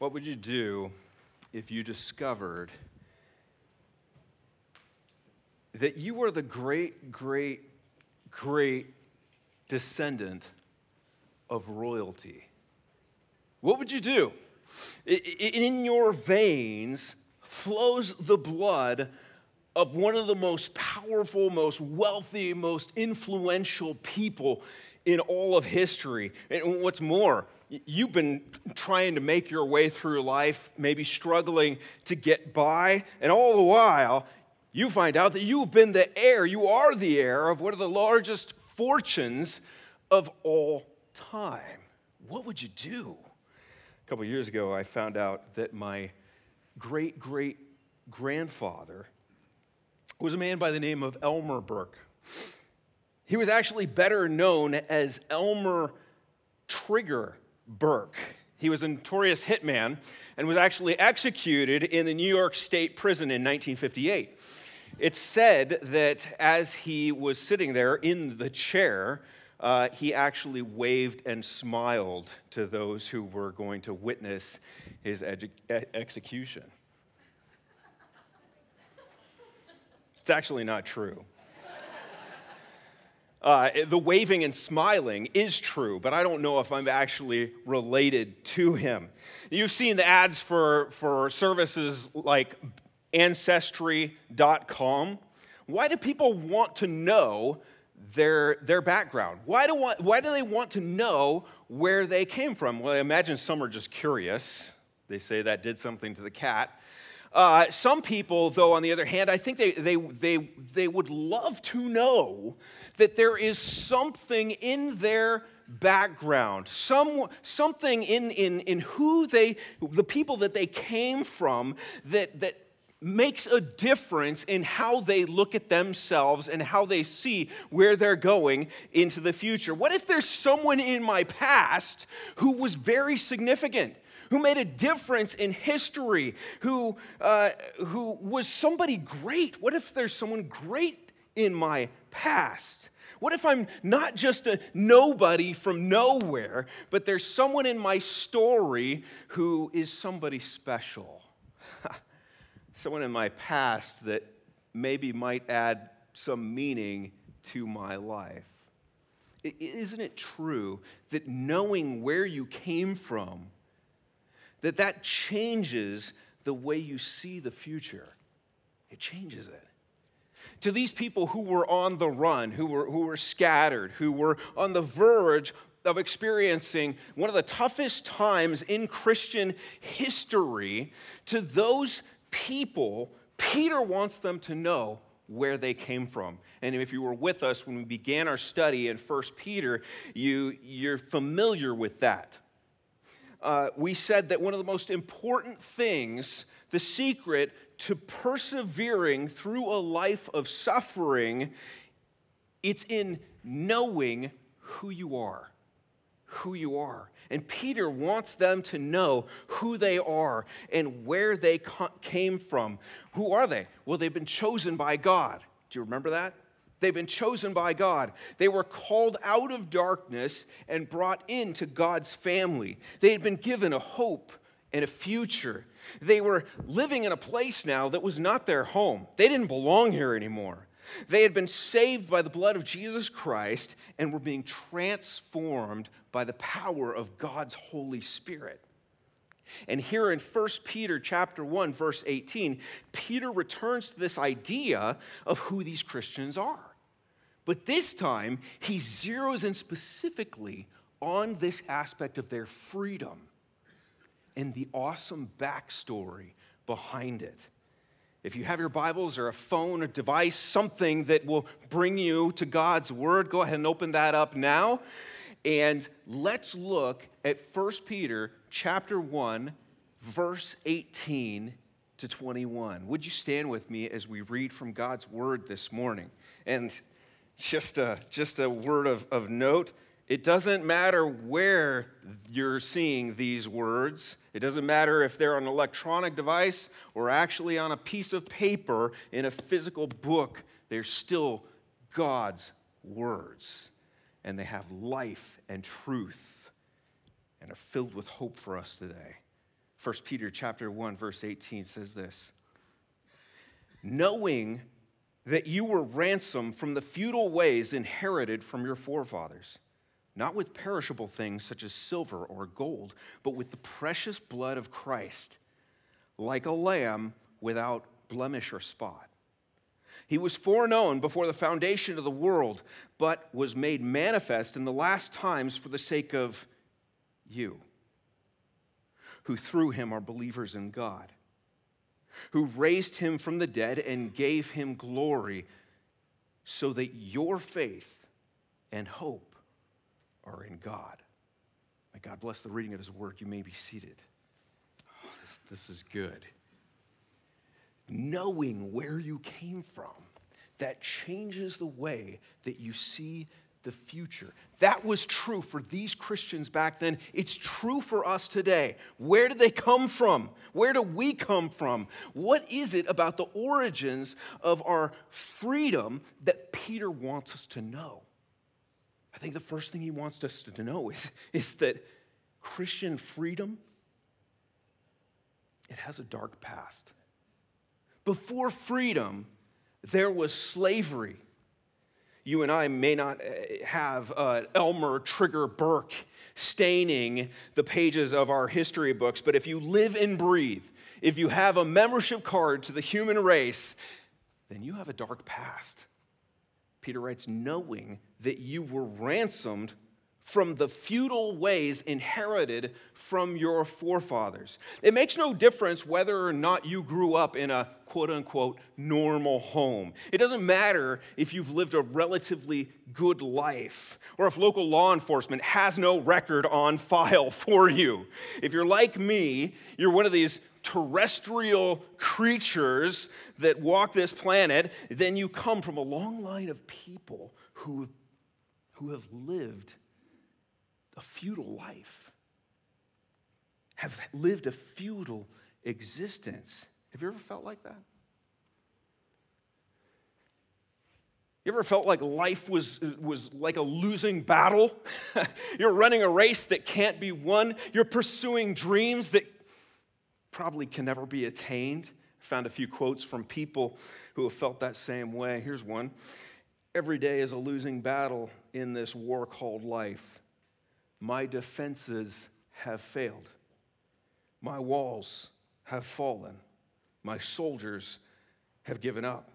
What would you do if you discovered that you were the great, great, great descendant of royalty? What would you do? In your veins flows the blood of one of the most powerful, most wealthy, most influential people in all of history. And what's more, you've been trying to make your way through life, maybe struggling to get by, and all the while, you find out that you've been the heir, you are the heir of one of the largest fortunes of all time. What would you do? A couple years ago, I found out that my great great grandfather was a man by the name of Elmer Burke. He was actually better known as Elmer Trigger Burke. He was a notorious hitman and was actually executed in the New York State prison in 1958. It's said that as he was sitting there in the chair, uh, he actually waved and smiled to those who were going to witness his edu- execution. It's actually not true. Uh, the waving and smiling is true, but I don't know if I'm actually related to him. You've seen the ads for, for services like Ancestry.com. Why do people want to know their, their background? Why do, why do they want to know where they came from? Well, I imagine some are just curious. They say that did something to the cat. Uh, some people, though, on the other hand, I think they, they, they, they would love to know that there is something in their background, some, something in, in, in who they, the people that they came from, that, that makes a difference in how they look at themselves and how they see where they're going into the future. What if there's someone in my past who was very significant? Who made a difference in history, who, uh, who was somebody great. What if there's someone great in my past? What if I'm not just a nobody from nowhere, but there's someone in my story who is somebody special? someone in my past that maybe might add some meaning to my life. Isn't it true that knowing where you came from that that changes the way you see the future. It changes it. To these people who were on the run, who were, who were scattered, who were on the verge of experiencing one of the toughest times in Christian history, to those people, Peter wants them to know where they came from. And if you were with us when we began our study in 1 Peter, you, you're familiar with that uh, we said that one of the most important things, the secret to persevering through a life of suffering, it's in knowing who you are. Who you are. And Peter wants them to know who they are and where they came from. Who are they? Well, they've been chosen by God. Do you remember that? They've been chosen by God. They were called out of darkness and brought into God's family. They had been given a hope and a future. They were living in a place now that was not their home. They didn't belong here anymore. They had been saved by the blood of Jesus Christ and were being transformed by the power of God's Holy Spirit. And here in 1 Peter chapter 1 verse 18, Peter returns to this idea of who these Christians are. But this time, he zeroes in specifically on this aspect of their freedom and the awesome backstory behind it. If you have your Bibles or a phone or device, something that will bring you to God's Word, go ahead and open that up now. And let's look at 1 Peter chapter 1, verse 18 to 21. Would you stand with me as we read from God's Word this morning? And just a, just a word of, of note it doesn't matter where you're seeing these words. It doesn't matter if they're on an electronic device or actually on a piece of paper in a physical book. They're still God's words. And they have life and truth and are filled with hope for us today. 1 Peter chapter 1 verse 18 says this. Knowing that you were ransomed from the futile ways inherited from your forefathers, not with perishable things such as silver or gold, but with the precious blood of Christ, like a lamb without blemish or spot. He was foreknown before the foundation of the world, but was made manifest in the last times for the sake of you, who through him are believers in God who raised him from the dead and gave him glory, so that your faith and hope are in God. May God bless the reading of his word. You may be seated. Oh, this, this is good. Knowing where you came from, that changes the way that you see the future. That was true for these Christians back then. It's true for us today. Where did they come from? Where do we come from? What is it about the origins of our freedom that Peter wants us to know? I think the first thing he wants us to know is, is that Christian freedom it has a dark past. Before freedom, there was slavery you and I may not uh, have uh, Elmer Trigger Burke staining the pages of our history books, but if you live and breathe, if you have a membership card to the human race, then you have a dark past. Peter writes, knowing that you were ransomed from the futile ways inherited from your forefathers. It makes no difference whether or not you grew up in a quote unquote normal home. It doesn't matter if you've lived a relatively good life or if local law enforcement has no record on file for you. If you're like me, you're one of these terrestrial creatures that walk this planet, then you come from a long line of people who, who have lived a futile life, have lived a futile existence. Have you ever felt like that? You ever felt like life was, was like a losing battle? You're running a race that can't be won. You're pursuing dreams that probably can never be attained. I found a few quotes from people who have felt that same way. Here's one Every day is a losing battle in this war called life. My defenses have failed. My walls have fallen. My soldiers have given up.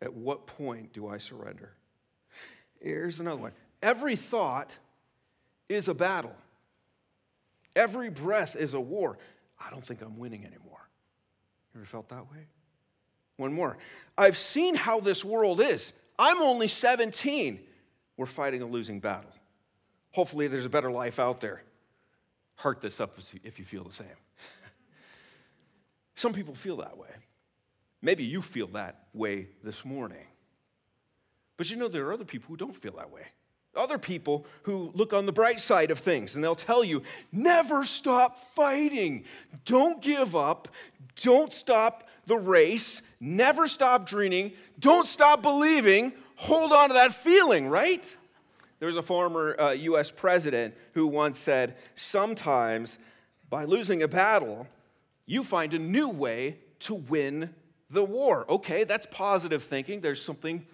At what point do I surrender? Here's another one. Every thought is a battle. Every breath is a war. I don't think I'm winning anymore. You ever felt that way? One more. I've seen how this world is. I'm only 17. We're fighting a losing battle. Hopefully, there's a better life out there. Heart this up if you feel the same. Some people feel that way. Maybe you feel that way this morning. But you know, there are other people who don't feel that way. Other people who look on the bright side of things and they'll tell you, never stop fighting. Don't give up. Don't stop the race. Never stop dreaming. Don't stop believing. Hold on to that feeling, right? There was a former uh, US president who once said, Sometimes by losing a battle, you find a new way to win the war. Okay, that's positive thinking. There's something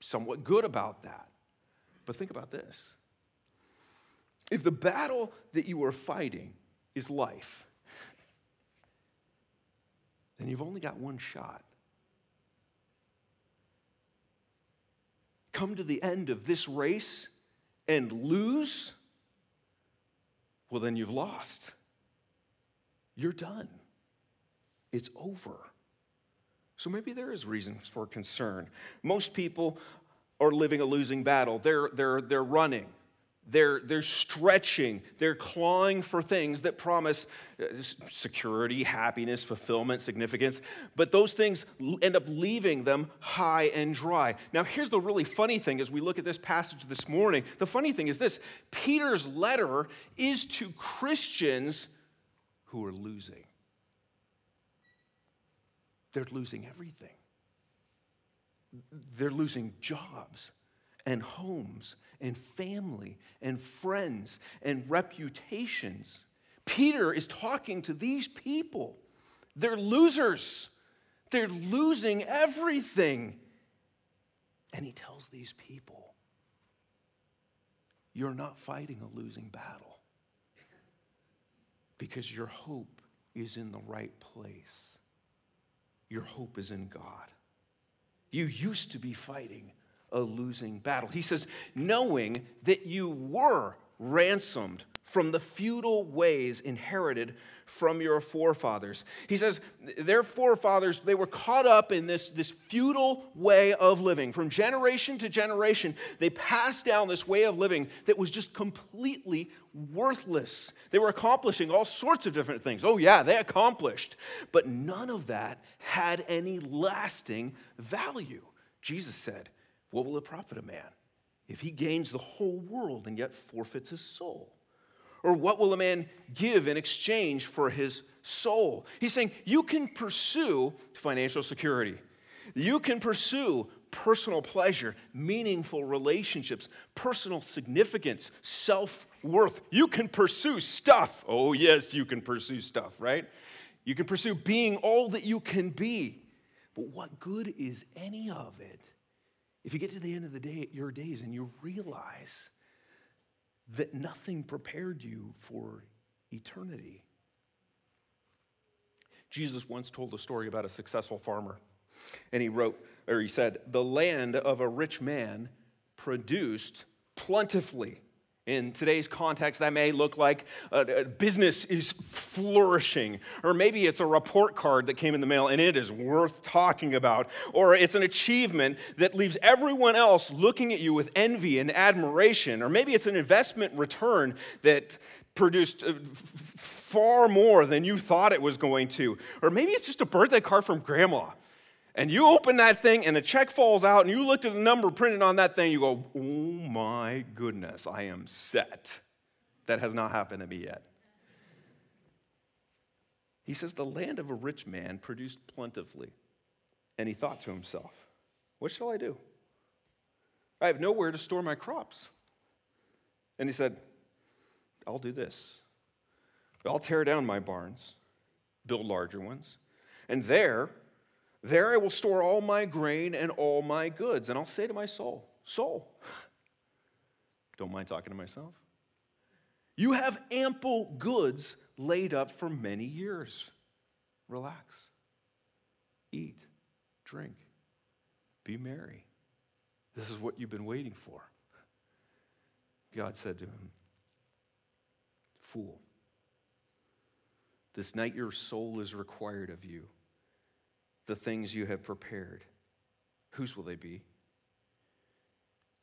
somewhat good about that. But think about this if the battle that you are fighting is life, then you've only got one shot. Come to the end of this race and lose, well, then you've lost. You're done. It's over. So maybe there is reasons for concern. Most people are living a losing battle. They're, they're, they're running. They're, they're stretching, they're clawing for things that promise uh, security, happiness, fulfillment, significance, but those things end up leaving them high and dry. Now, here's the really funny thing as we look at this passage this morning. The funny thing is this Peter's letter is to Christians who are losing. They're losing everything, they're losing jobs and homes and family and friends and reputations Peter is talking to these people. They're losers, they're losing everything. And he tells these people, You're not fighting a losing battle because your hope is in the right place. Your hope is in God. You used to be fighting a losing battle. He says, knowing that you were ransomed from the futile ways inherited from your forefathers. He says their forefathers, they were caught up in this, this futile way of living. From generation to generation, they passed down this way of living that was just completely worthless. They were accomplishing all sorts of different things. Oh, yeah, they accomplished. But none of that had any lasting value. Jesus said, What will it profit a man if he gains the whole world and yet forfeits his soul? Or what will a man give in exchange for his soul? He's saying you can pursue financial security. You can pursue personal pleasure, meaningful relationships, personal significance, self worth. You can pursue stuff. Oh, yes, you can pursue stuff, right? You can pursue being all that you can be. But what good is any of it if you get to the end of the day, your days and you realize that nothing prepared you for eternity. Jesus once told a story about a successful farmer, and he wrote, or he said, The land of a rich man produced plentifully. In today's context, that may look like a, business is flourishing, or maybe it's a report card that came in the mail and it is worth talking about, or it's an achievement that leaves everyone else looking at you with envy and admiration, or maybe it's an investment return that produced uh, far more than you thought it was going to, or maybe it's just a birthday card from grandma and you open that thing and a check falls out and you look at the number printed on that thing, you go, oh my goodness, I am set. That has not happened to me yet. He says, The land of a rich man produced plentifully. And he thought to himself, What shall I do? I have nowhere to store my crops. And he said, I'll do this. I'll tear down my barns, build larger ones, and there there I will store all my grain and all my goods. And I'll say to my soul, Soul, don't mind talking to myself. You have ample goods laid up for many years. Relax, eat, drink, be merry. This is what you've been waiting for. God said to him, Fool, this night your soul is required of you the things you have prepared. Whose will they be?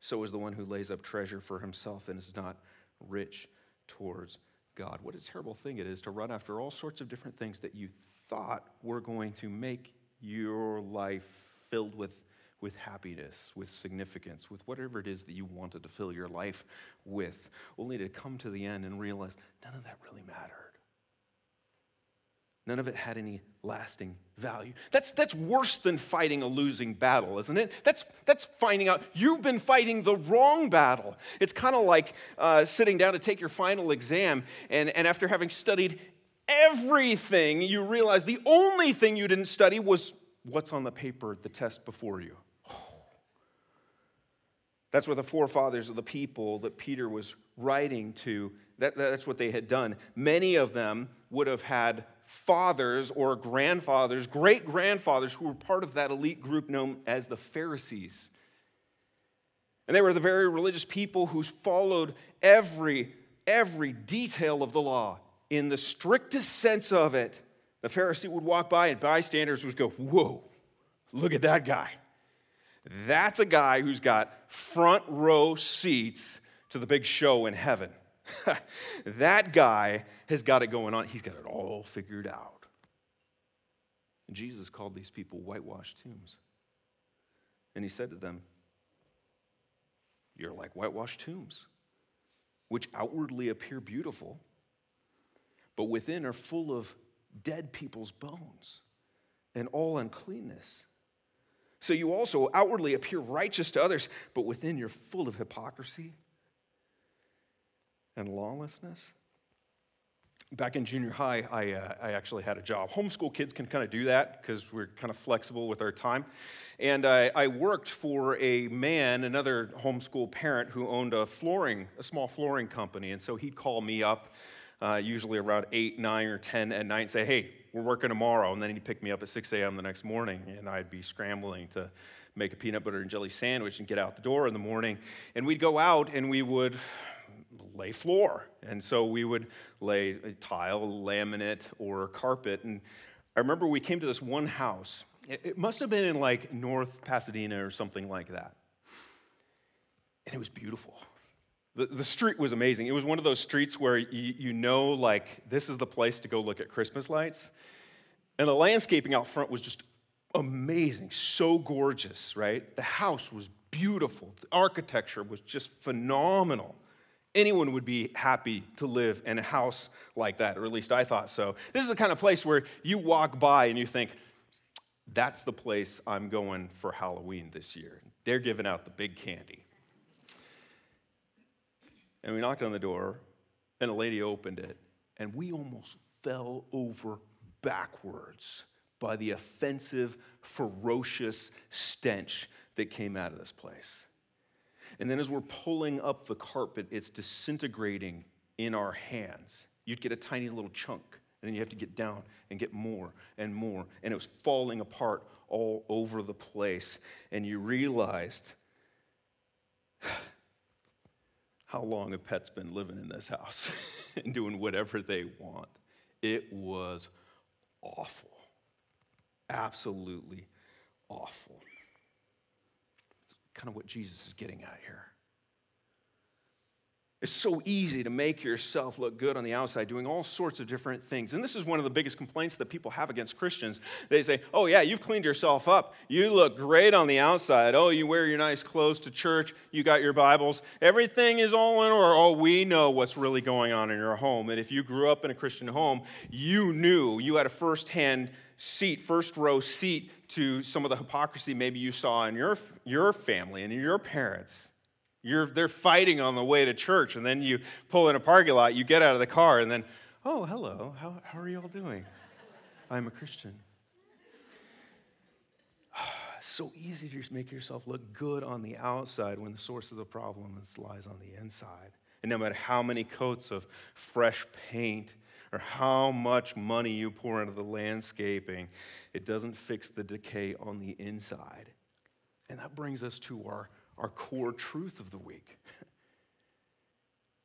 So is the one who lays up treasure for himself and is not rich towards God. What a terrible thing it is to run after all sorts of different things that you thought were going to make your life filled with, with happiness, with significance, with whatever it is that you wanted to fill your life with, only to come to the end and realize none of that really mattered. None of it had any lasting value. That's, that's worse than fighting a losing battle, isn't it? That's, that's finding out you've been fighting the wrong battle. It's kind of like uh, sitting down to take your final exam, and, and after having studied everything, you realize the only thing you didn't study was what's on the paper, the test before you. That's what the forefathers of the people that Peter was writing to, that, that's what they had done. Many of them would have had fathers or grandfathers, great grandfathers, who were part of that elite group known as the Pharisees. And they were the very religious people who followed every, every detail of the law in the strictest sense of it. The Pharisee would walk by and bystanders would go, Whoa, look at that guy. That's a guy who's got front row seats to the big show in heaven. that guy has got it going on. He's got it all figured out. And Jesus called these people whitewashed tombs. And he said to them, You're like whitewashed tombs, which outwardly appear beautiful, but within are full of dead people's bones and all uncleanness. So you also outwardly appear righteous to others, but within you're full of hypocrisy and lawlessness. back in junior high, I, uh, I actually had a job. Homeschool kids can kind of do that because we're kind of flexible with our time. And I, I, worked for a man, another homeschool parent, who owned a flooring, a small flooring company. And so he'd call me up, uh, usually around 8, 9, or 10 at night, and say, Hey, we're working tomorrow. And then he'd pick me up at 6 a.m. the next morning, and I'd be scrambling to make a peanut butter and jelly sandwich and get out the door in the morning. And we'd go out and we would lay floor. And so we would lay tile, laminate, or carpet. And I remember we came to this one house. It must have been in like North Pasadena or something like that. And it was beautiful. The, the street was amazing. It was one of those streets where you, you know, like, this is the place to go look at Christmas lights. And the landscaping out front was just amazing, so gorgeous, right? The house was beautiful. The architecture was just phenomenal. Anyone would be happy to live in a house like that, or at least I thought so. This is the kind of place where you walk by and you think, that's the place I'm going for Halloween this year. They're giving out the big candy. And we knocked on the door, and a lady opened it, and we almost fell over backwards by the offensive, ferocious stench that came out of this place. And then as we're pulling up the carpet, it's disintegrating in our hands. You'd get a tiny little chunk, and then you have to get down and get more and more. And it was falling apart all over the place. And you realized how long have pets been living in this house and doing whatever they want? It was awful absolutely awful. Kind of what Jesus is getting at here. It's so easy to make yourself look good on the outside, doing all sorts of different things. And this is one of the biggest complaints that people have against Christians. They say, Oh, yeah, you've cleaned yourself up. You look great on the outside. Oh, you wear your nice clothes to church. You got your Bibles. Everything is all in order. Oh, we know what's really going on in your home. And if you grew up in a Christian home, you knew you had a firsthand seat, first row seat to some of the hypocrisy maybe you saw in your, your family and your parents. You're, they're fighting on the way to church, and then you pull in a parking lot, you get out of the car, and then, oh, hello, how, how are you all doing? I'm a Christian. so easy to make yourself look good on the outside when the source of the problem lies on the inside. And no matter how many coats of fresh paint or how much money you pour into the landscaping, it doesn't fix the decay on the inside. And that brings us to our, our core truth of the week.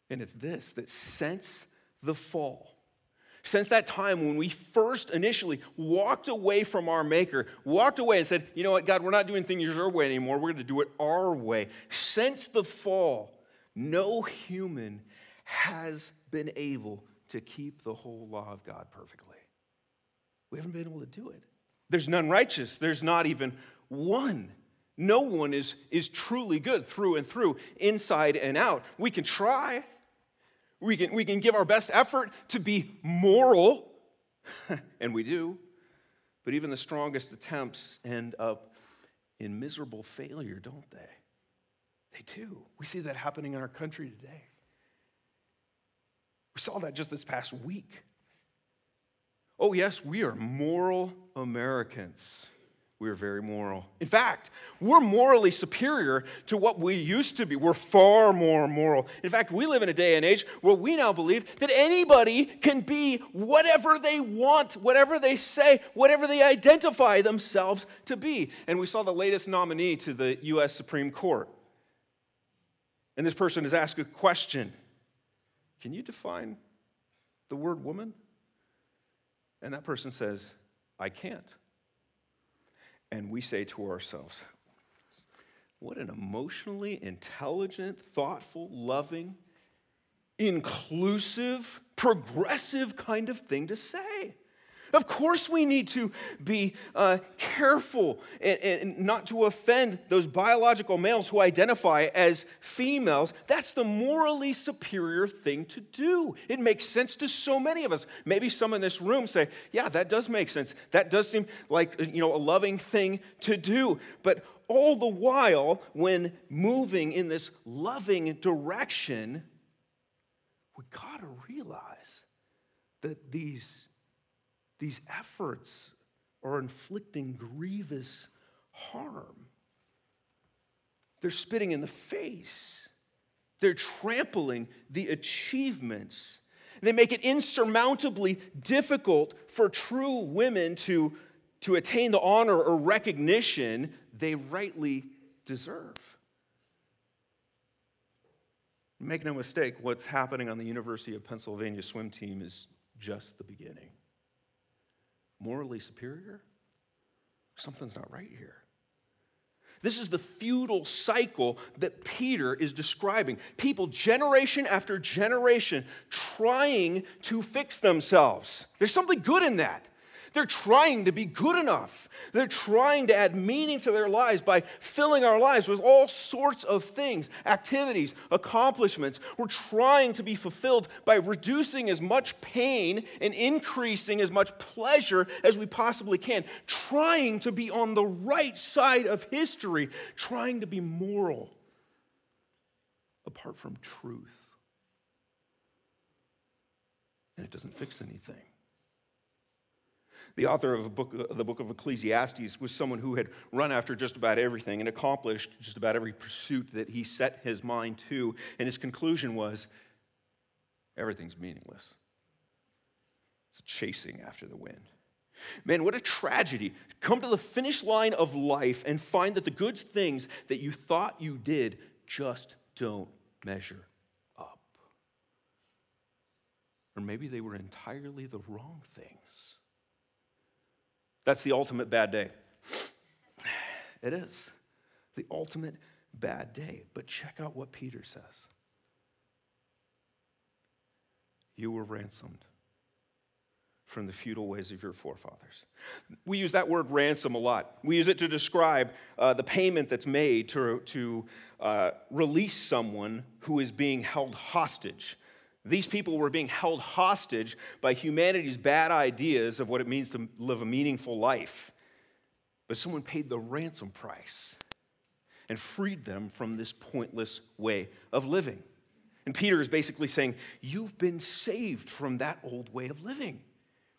and it's this that since the fall, since that time when we first initially walked away from our Maker, walked away and said, you know what, God, we're not doing things your way anymore. We're going to do it our way. Since the fall, no human has been able to keep the whole law of God perfectly. We haven't been able to do it. There's none righteous, there's not even one. No one is, is truly good through and through, inside and out. We can try, we can, we can give our best effort to be moral, and we do, but even the strongest attempts end up in miserable failure, don't they? They do. We see that happening in our country today. We saw that just this past week. Oh, yes, we are moral Americans. We are very moral. In fact, we're morally superior to what we used to be. We're far more moral. In fact, we live in a day and age where we now believe that anybody can be whatever they want, whatever they say, whatever they identify themselves to be. And we saw the latest nominee to the U.S. Supreme Court. And this person is asked a question can you define the word woman? And that person says, I can't. And we say to ourselves, what an emotionally intelligent, thoughtful, loving, inclusive, progressive kind of thing to say. Of course, we need to be uh, careful and, and, not to offend those biological males who identify as females. That's the morally superior thing to do. It makes sense to so many of us. Maybe some in this room say, Yeah, that does make sense. That does seem like you know, a loving thing to do. But all the while, when moving in this loving direction, we got to realize that these, these efforts are inflicting grievous harm. They're spitting in the face. They're trampling the achievements. They make it insurmountably difficult for true women to, to attain the honor or recognition they rightly deserve. Make no mistake, what's happening on the University of Pennsylvania swim team is just the beginning. Morally superior? Something's not right here. This is the futile cycle that Peter is describing. People, generation after generation, trying to fix themselves. There's something good in that. They're trying to be good enough. They're trying to add meaning to their lives by filling our lives with all sorts of things, activities, accomplishments. We're trying to be fulfilled by reducing as much pain and increasing as much pleasure as we possibly can. Trying to be on the right side of history, trying to be moral apart from truth. And it doesn't fix anything. The author of book, uh, the book of Ecclesiastes was someone who had run after just about everything and accomplished just about every pursuit that he set his mind to. And his conclusion was everything's meaningless. It's chasing after the wind. Man, what a tragedy. Come to the finish line of life and find that the good things that you thought you did just don't measure up. Or maybe they were entirely the wrong things. That's the ultimate bad day. It is the ultimate bad day. But check out what Peter says You were ransomed from the futile ways of your forefathers. We use that word ransom a lot. We use it to describe uh, the payment that's made to, to uh, release someone who is being held hostage. These people were being held hostage by humanity's bad ideas of what it means to live a meaningful life. But someone paid the ransom price and freed them from this pointless way of living. And Peter is basically saying, You've been saved from that old way of living.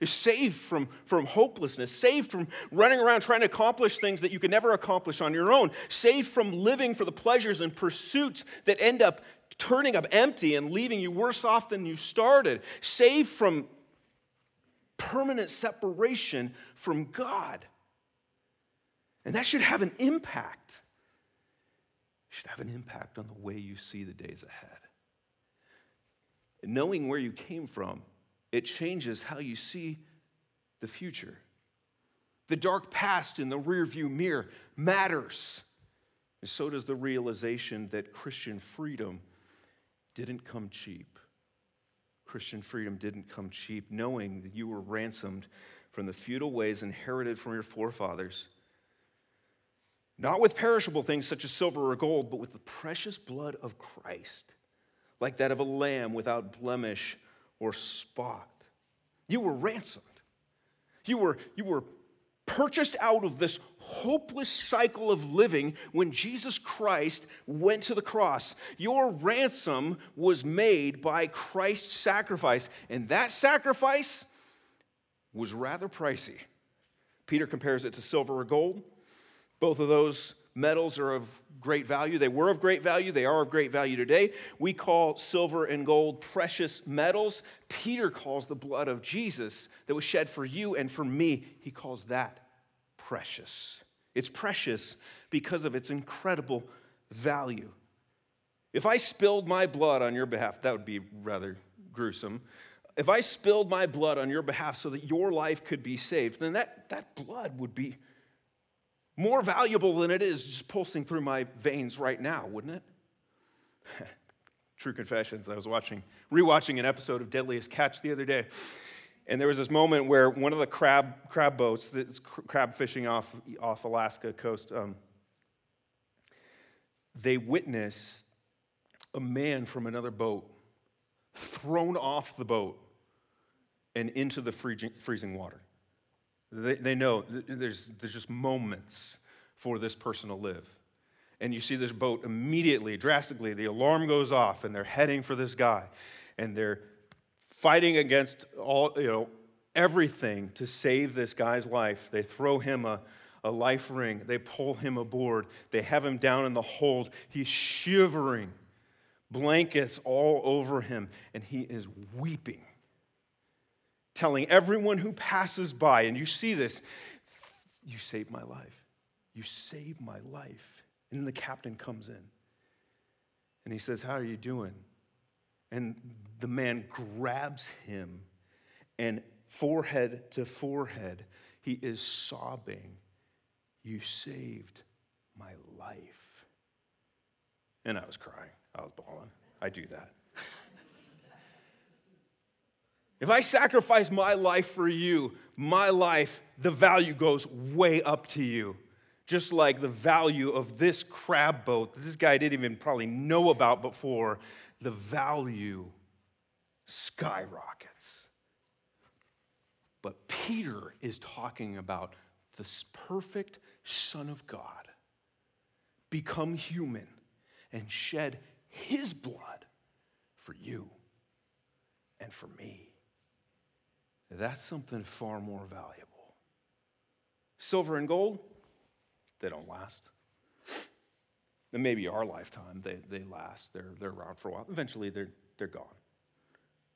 You're saved from, from hopelessness, saved from running around trying to accomplish things that you could never accomplish on your own, saved from living for the pleasures and pursuits that end up turning up empty and leaving you worse off than you started, saved from permanent separation from God. And that should have an impact. It should have an impact on the way you see the days ahead. And knowing where you came from, it changes how you see the future. The dark past in the rearview mirror matters. And so does the realization that Christian freedom didn't come cheap. Christian freedom didn't come cheap, knowing that you were ransomed from the futile ways inherited from your forefathers. Not with perishable things such as silver or gold, but with the precious blood of Christ, like that of a lamb without blemish or spot. You were ransomed. You were, you were purchased out of this hopeless cycle of living when Jesus Christ went to the cross. Your ransom was made by Christ's sacrifice, and that sacrifice was rather pricey. Peter compares it to silver or gold. Both of those metals are of great value. They were of great value. They are of great value today. We call silver and gold precious metals. Peter calls the blood of Jesus that was shed for you and for me, he calls that precious. It's precious because of its incredible value. If I spilled my blood on your behalf, that would be rather gruesome. If I spilled my blood on your behalf so that your life could be saved, then that, that blood would be more valuable than it is just pulsing through my veins right now, wouldn't it? True confessions. I was watching, rewatching an episode of Deadliest Catch the other day, and there was this moment where one of the crab, crab boats that's crab fishing off, off Alaska coast, um, they witness a man from another boat thrown off the boat and into the freezing, freezing water. They, they know there's, there's just moments for this person to live. And you see this boat immediately, drastically, the alarm goes off, and they're heading for this guy. And they're fighting against all, you know, everything to save this guy's life. They throw him a, a life ring, they pull him aboard, they have him down in the hold. He's shivering, blankets all over him, and he is weeping, telling everyone who passes by, and you see this, you saved my life. You saved my life. And then the captain comes in and he says, How are you doing? And the man grabs him and forehead to forehead, he is sobbing, You saved my life. And I was crying. I was bawling. I do that. if I sacrifice my life for you, my life, the value goes way up to you. Just like the value of this crab boat that this guy didn't even probably know about before, the value skyrockets. But Peter is talking about this perfect Son of God become human and shed his blood for you and for me. That's something far more valuable. Silver and gold, they don't last. And maybe our lifetime, they, they last. They're, they're around for a while. Eventually, they're, they're gone.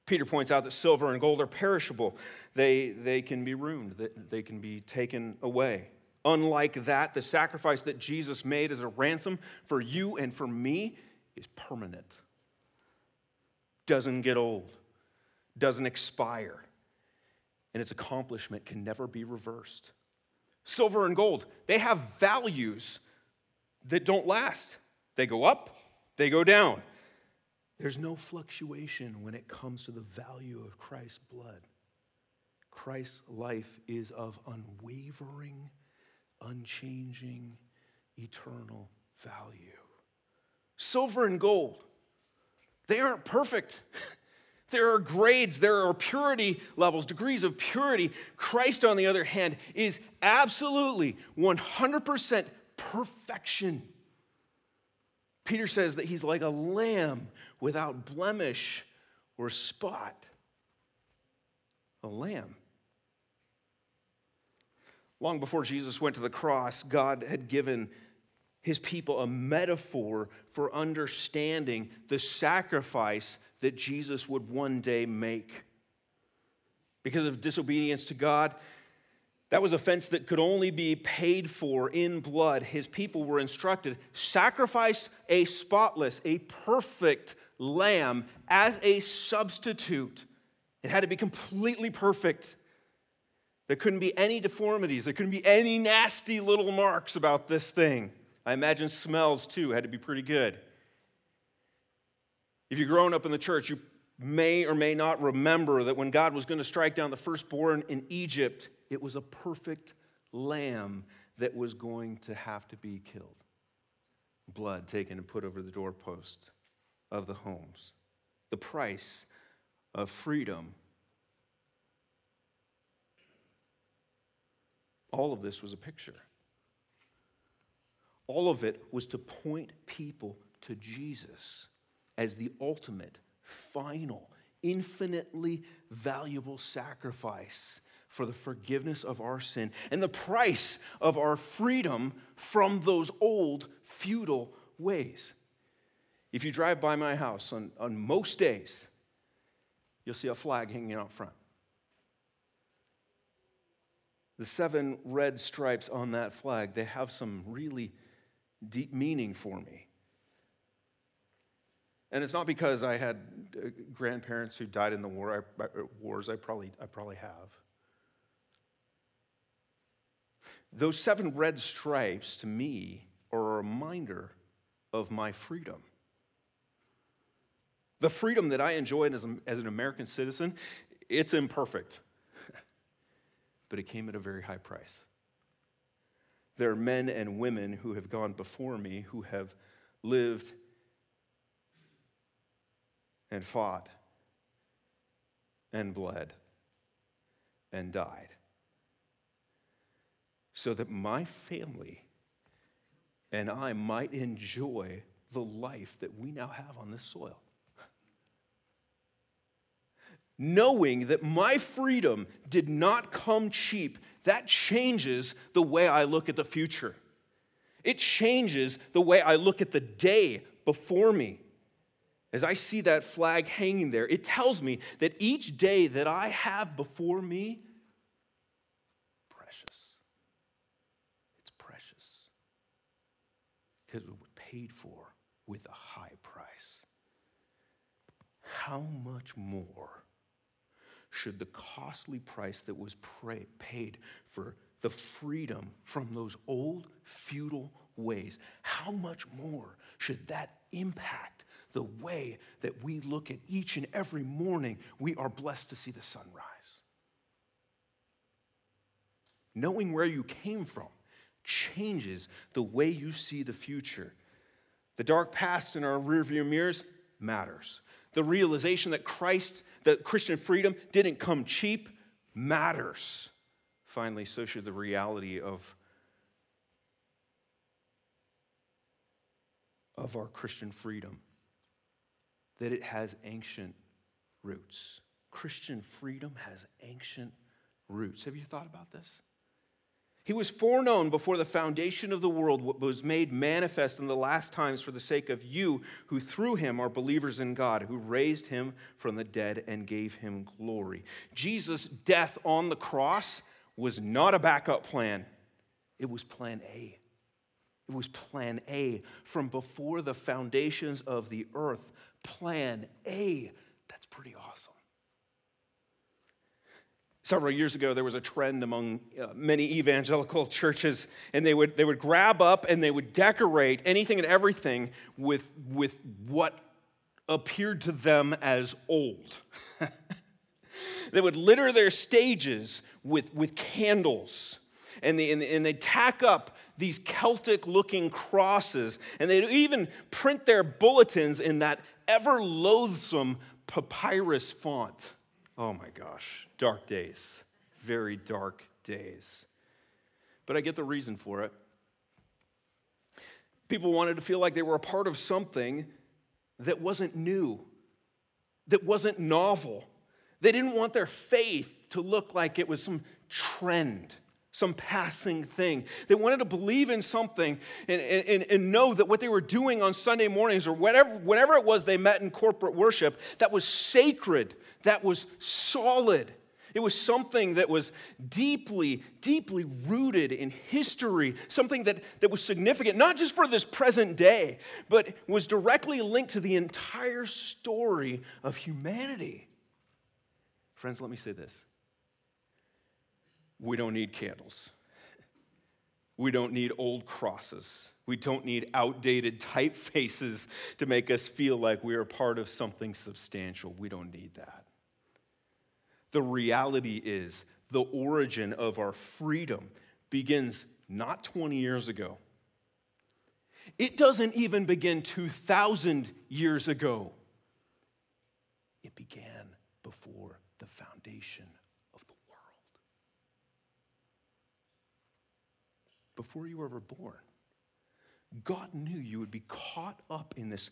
Peter points out that silver and gold are perishable. They, they can be ruined, they can be taken away. Unlike that, the sacrifice that Jesus made as a ransom for you and for me is permanent, doesn't get old, doesn't expire, and its accomplishment can never be reversed. Silver and gold, they have values that don't last. They go up, they go down. There's no fluctuation when it comes to the value of Christ's blood. Christ's life is of unwavering, unchanging, eternal value. Silver and gold, they aren't perfect. There are grades, there are purity levels, degrees of purity. Christ, on the other hand, is absolutely 100% perfection. Peter says that he's like a lamb without blemish or spot. A lamb. Long before Jesus went to the cross, God had given his people a metaphor for understanding the sacrifice that Jesus would one day make. Because of disobedience to God, that was a offense that could only be paid for in blood. His people were instructed sacrifice a spotless, a perfect lamb as a substitute. It had to be completely perfect. There couldn't be any deformities. There couldn't be any nasty little marks about this thing. I imagine smells too had to be pretty good. If you've grown up in the church, you may or may not remember that when God was going to strike down the firstborn in Egypt, it was a perfect lamb that was going to have to be killed. Blood taken and put over the doorpost of the homes. The price of freedom. All of this was a picture. All of it was to point people to Jesus as the ultimate, final, infinitely valuable sacrifice for the forgiveness of our sin and the price of our freedom from those old futile ways. If you drive by my house on, on most days, you'll see a flag hanging out front. The seven red stripes on that flag, they have some really deep meaning for me. And it's not because I had uh, grandparents who died in the war, I, wars. I probably, I probably have. Those seven red stripes to me are a reminder of my freedom. The freedom that I enjoy as, a, as an American citizen, it's imperfect, but it came at a very high price. There are men and women who have gone before me who have lived and fought and bled and died so that my family and I might enjoy the life that we now have on this soil. knowing that my freedom did not come cheap, that changes the way I look at the future. It changes the way I look at the day before me. As I see that flag hanging there, it tells me that each day that I have before me, precious. It's precious. Because it was paid for with a high price. How much more should the costly price that was paid for the freedom from those old futile ways, how much more should that impact the way that we look at each and every morning we are blessed to see the sunrise? Knowing where you came from changes the way you see the future. The dark past in our rearview mirrors matters. The realization that Christ, that Christian freedom didn't come cheap, matters. Finally, so should the reality of, of our Christian freedom, that it has ancient roots. Christian freedom has ancient roots. Have you thought about this? He was foreknown before the foundation of the world, what was made manifest in the last times for the sake of you, who through him are believers in God, who raised him from the dead and gave him glory. Jesus' death on the cross was not a backup plan, it was plan A. It was plan A from before the foundations of the earth. Plan A. That's pretty awesome. Several years ago, there was a trend among uh, many evangelical churches, and they would, they would grab up and they would decorate anything and everything with, with what appeared to them as old. they would litter their stages with, with candles, and they, and, and they'd tack up these Celtic looking crosses, and they'd even print their bulletins in that ever loathsome papyrus font. Oh my gosh, dark days, very dark days. But I get the reason for it. People wanted to feel like they were a part of something that wasn't new, that wasn't novel. They didn't want their faith to look like it was some trend some passing thing. They wanted to believe in something and, and, and know that what they were doing on Sunday mornings or whatever, whatever it was they met in corporate worship, that was sacred, that was solid. It was something that was deeply, deeply rooted in history, something that, that was significant, not just for this present day, but was directly linked to the entire story of humanity. Friends, let me say this we don't need candles. We don't need old crosses. We don't need outdated typefaces to make us feel like we are part of something substantial. We don't need that. The reality is, the origin of our freedom begins not 20 years ago. It doesn't even begin 2,000 years ago. It began before the foundation before you were ever born. God knew you would be caught up in this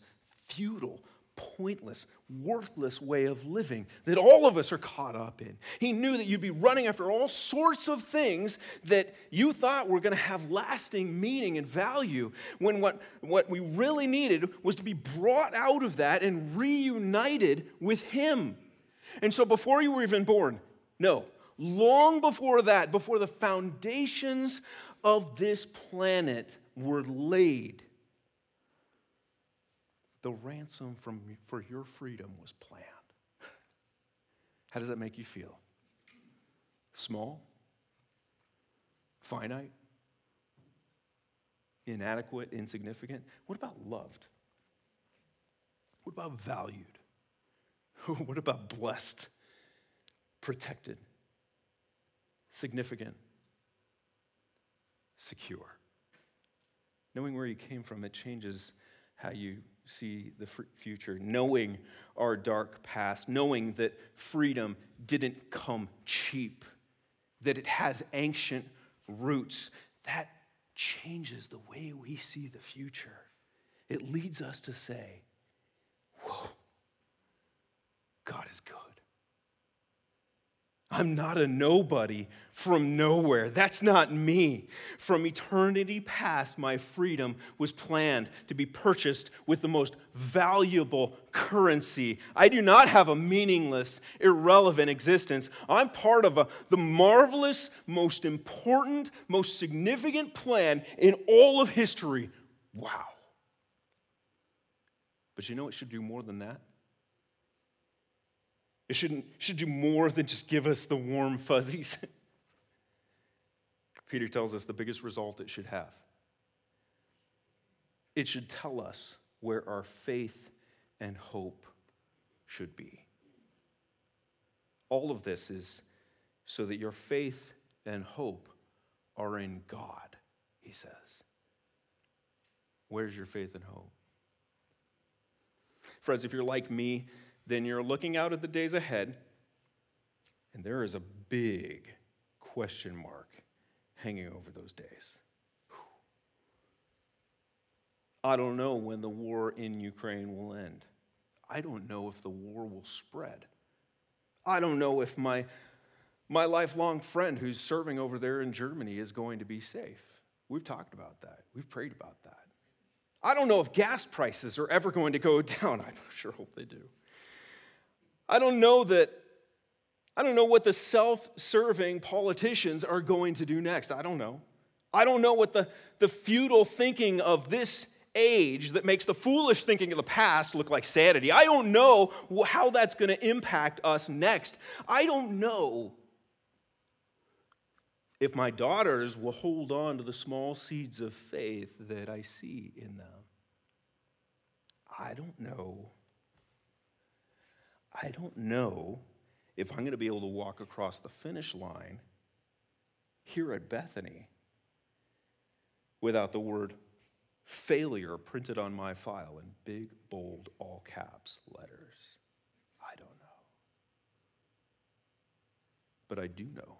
futile, pointless, worthless way of living that all of us are caught up in. He knew that you'd be running after all sorts of things that you thought were going to have lasting meaning and value, when what, what we really needed was to be brought out of that and reunited with Him. And so before you were even born, no, long before that, before the foundations of this planet were laid, the ransom from, for your freedom was planned. How does that make you feel? Small? Finite? Inadequate? Insignificant? What about loved? What about valued? what about blessed? Protected? Significant? Secure. Knowing where you came from, it changes how you see the future. Knowing our dark past, knowing that freedom didn't come cheap, that it has ancient roots, that changes the way we see the future. It leads us to say, Whoa, God is good. I'm not a nobody from nowhere. That's not me. From eternity past, my freedom was planned to be purchased with the most valuable currency. I do not have a meaningless, irrelevant existence. I'm part of a, the marvelous, most important, most significant plan in all of history. Wow. But you know it should do more than that? It shouldn't, should do more than just give us the warm fuzzies. Peter tells us the biggest result it should have. It should tell us where our faith and hope should be. All of this is so that your faith and hope are in God, he says. Where's your faith and hope? Friends, if you're like me, then you're looking out at the days ahead, and there is a big question mark hanging over those days. I don't know when the war in Ukraine will end. I don't know if the war will spread. I don't know if my, my lifelong friend who's serving over there in Germany is going to be safe. We've talked about that, we've prayed about that. I don't know if gas prices are ever going to go down. I sure hope they do. I don't know that, I don't know what the self serving politicians are going to do next. I don't know. I don't know what the, the futile thinking of this age that makes the foolish thinking of the past look like sanity. I don't know how that's going to impact us next. I don't know if my daughters will hold on to the small seeds of faith that I see in them. I don't know. I don't know if I'm going to be able to walk across the finish line here at Bethany without the word failure printed on my file in big, bold, all caps letters. I don't know. But I do know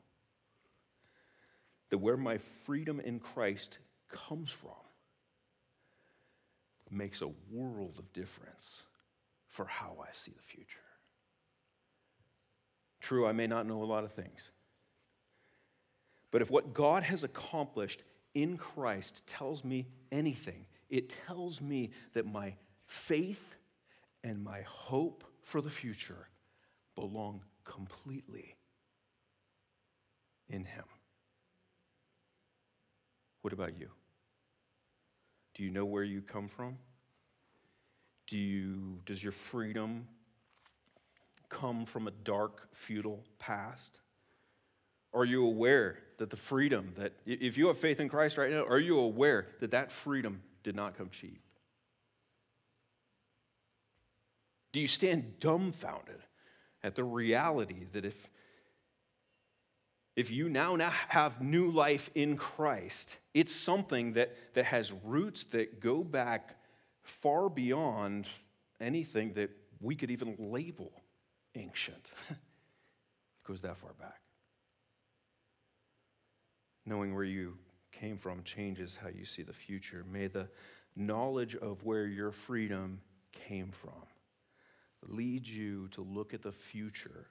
that where my freedom in Christ comes from makes a world of difference for how I see the future. True, I may not know a lot of things. But if what God has accomplished in Christ tells me anything, it tells me that my faith and my hope for the future belong completely in Him. What about you? Do you know where you come from? Do you, does your freedom come from a dark, futile past? Are you aware that the freedom that, if you have faith in Christ right now, are you aware that that freedom did not come cheap? Do you stand dumbfounded at the reality that if, if you now, now have new life in Christ, it's something that, that has roots that go back far beyond anything that we could even label ancient. it goes that far back. Knowing where you came from changes how you see the future. May the knowledge of where your freedom came from lead you to look at the future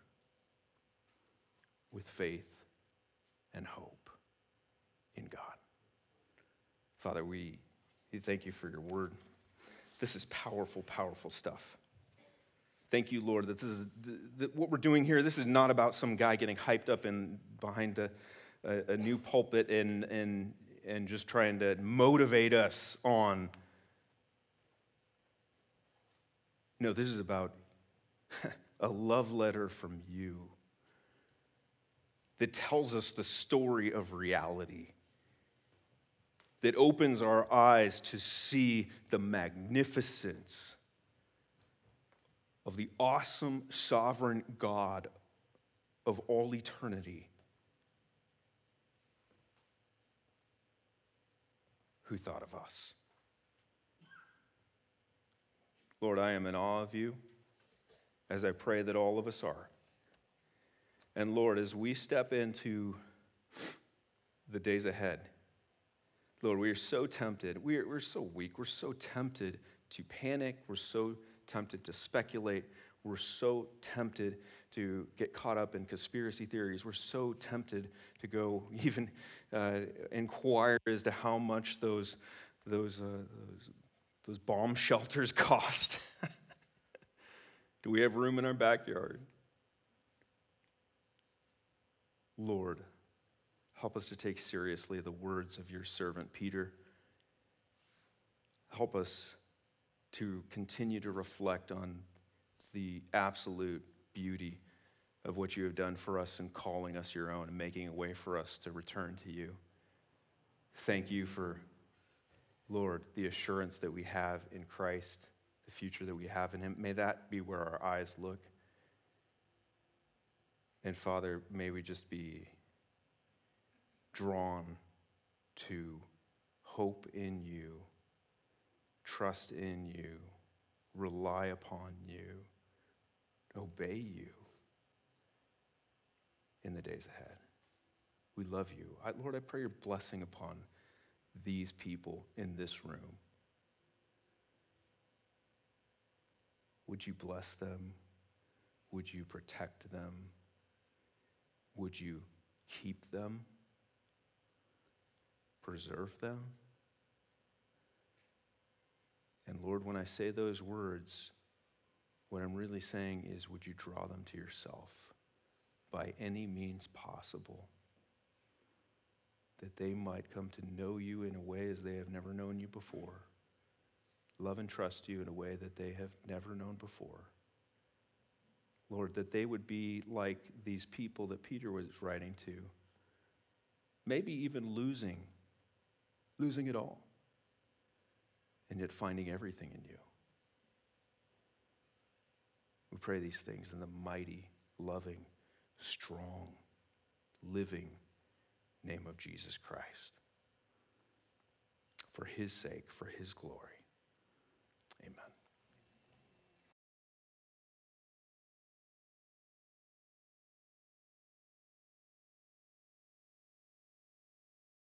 with faith and hope in God. Father, we thank you for your word. This is powerful, powerful stuff. Thank you, Lord, that this is that what we're doing here. This is not about some guy getting hyped up in behind a, a, a new pulpit and, and, and just trying to motivate us on. No, this is about a love letter from you that tells us the story of reality, that opens our eyes to see the magnificence of the awesome sovereign God of all eternity who thought of us. Lord, I am in awe of you, as I pray that all of us are. And Lord, as we step into the days ahead, Lord, we are so tempted. We're, we're so weak. We're so tempted to panic. We're so tempted to speculate. We're so tempted to get caught up in conspiracy theories. We're so tempted to go even uh, inquire as to how much those, those, uh, those, those bomb shelters cost. Do we have room in our backyard? Lord, help us to take seriously the words of your servant Peter. Help us to continue to reflect on the absolute beauty of what you have done for us in calling us your own and making a way for us to return to you. Thank you for, Lord, the assurance that we have in Christ, the future that we have in Him. May that be where our eyes look. And Father, may we just be drawn to hope in you, trust in you, rely upon you, obey you in the days ahead. We love you. I, Lord, I pray your blessing upon these people in this room. Would you bless them? Would you protect them? Would you keep them? Preserve them? And Lord, when I say those words, what I'm really saying is, would you draw them to yourself by any means possible? That they might come to know you in a way as they have never known you before, love and trust you in a way that they have never known before. Lord, that they would be like these people that Peter was writing to, maybe even losing, losing it all, and yet finding everything in you. We pray these things in the mighty, loving, strong, living name of Jesus Christ. For his sake, for his glory.